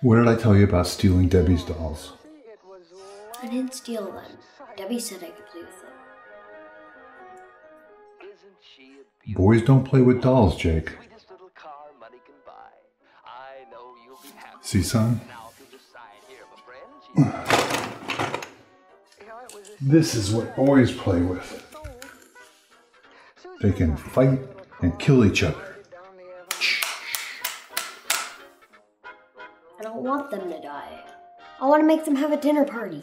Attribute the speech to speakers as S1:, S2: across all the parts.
S1: What did I tell you about stealing Debbie's dolls?
S2: I didn't steal them. Debbie said I could play with them.
S3: Isn't she a beautiful
S1: Boys don't play with dolls, Jake.
S3: sweetest little car money can buy? I know you'll be happy.
S1: See, son?
S3: Now, if you'll just sign here, my friend. She's
S4: yeah, it was a
S1: This is what boys play with. They can fight and kill each other.
S2: Want them to die. I want to make them have a dinner party.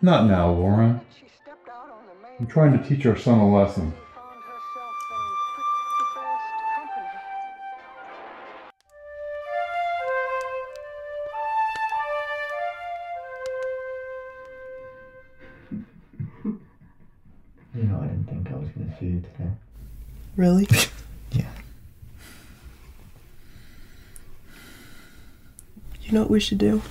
S1: Not now, Lauren.
S4: She stepped out on the main
S1: I'm trying to teach our son a lesson.
S4: found herself in pretty fast company.
S5: You know, I didn't think I was going to see you today.
S6: Really?
S5: Yeah.
S6: You know what we should do?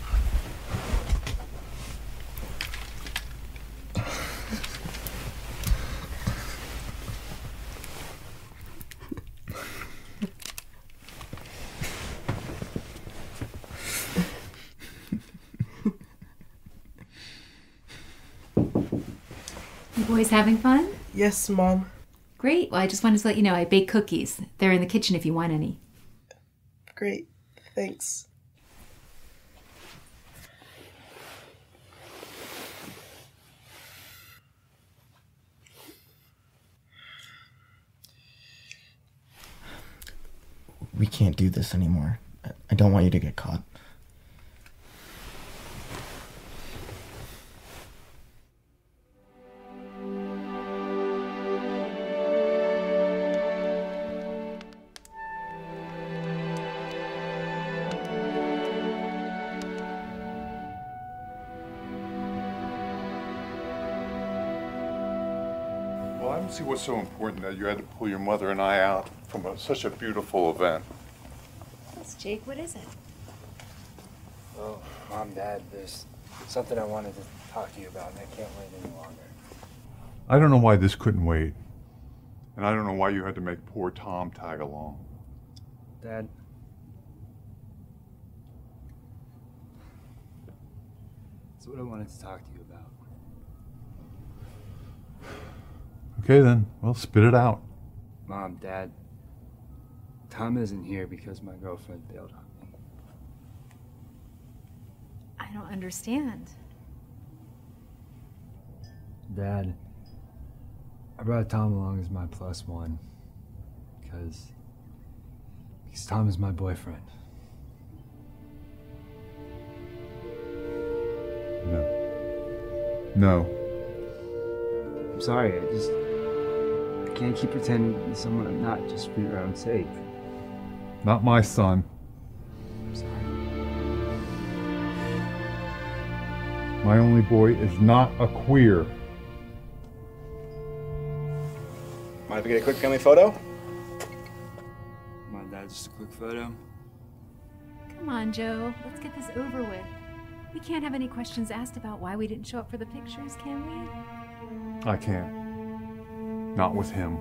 S7: You boys having fun?
S6: Yes, Mom.
S7: Great. Well, I just wanted to let you know I baked cookies. They're in the kitchen if you want any.
S6: Great. Thanks.
S5: We can't do this anymore. I- I don't want you to get caught.
S8: Well, I don't see what's so important that you had to pull your mother and I out from a, such a beautiful event.
S7: Yes, Jake, what is it?
S9: Oh, Mom, Dad, there's something I wanted to talk to you about, and I can't wait any longer.
S8: I don't know why this couldn't wait. And I don't know why you had to make poor Tom tag along.
S9: Dad, that's what I wanted to talk to you about.
S8: Okay, then. Well, spit it out.
S9: Mom, Dad, Tom isn't here because my girlfriend bailed on me.
S7: I don't understand.
S9: Dad, I brought Tom along as my plus one because because Tom is my boyfriend.
S8: No. No.
S9: I'm sorry, I just I can't keep pretending to someone I'm not just for your own sake.
S8: Not my son.
S9: I'm sorry.
S8: My only boy is not a queer.
S10: Mind if we get a quick family photo?
S9: Come on, Dad, just a quick photo.
S7: Come on, Joe. Let's get this over with. We can't have any questions asked about why we didn't show up for the pictures, can we?
S8: I can't. Not with him.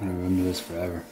S9: I'm gonna remember this forever.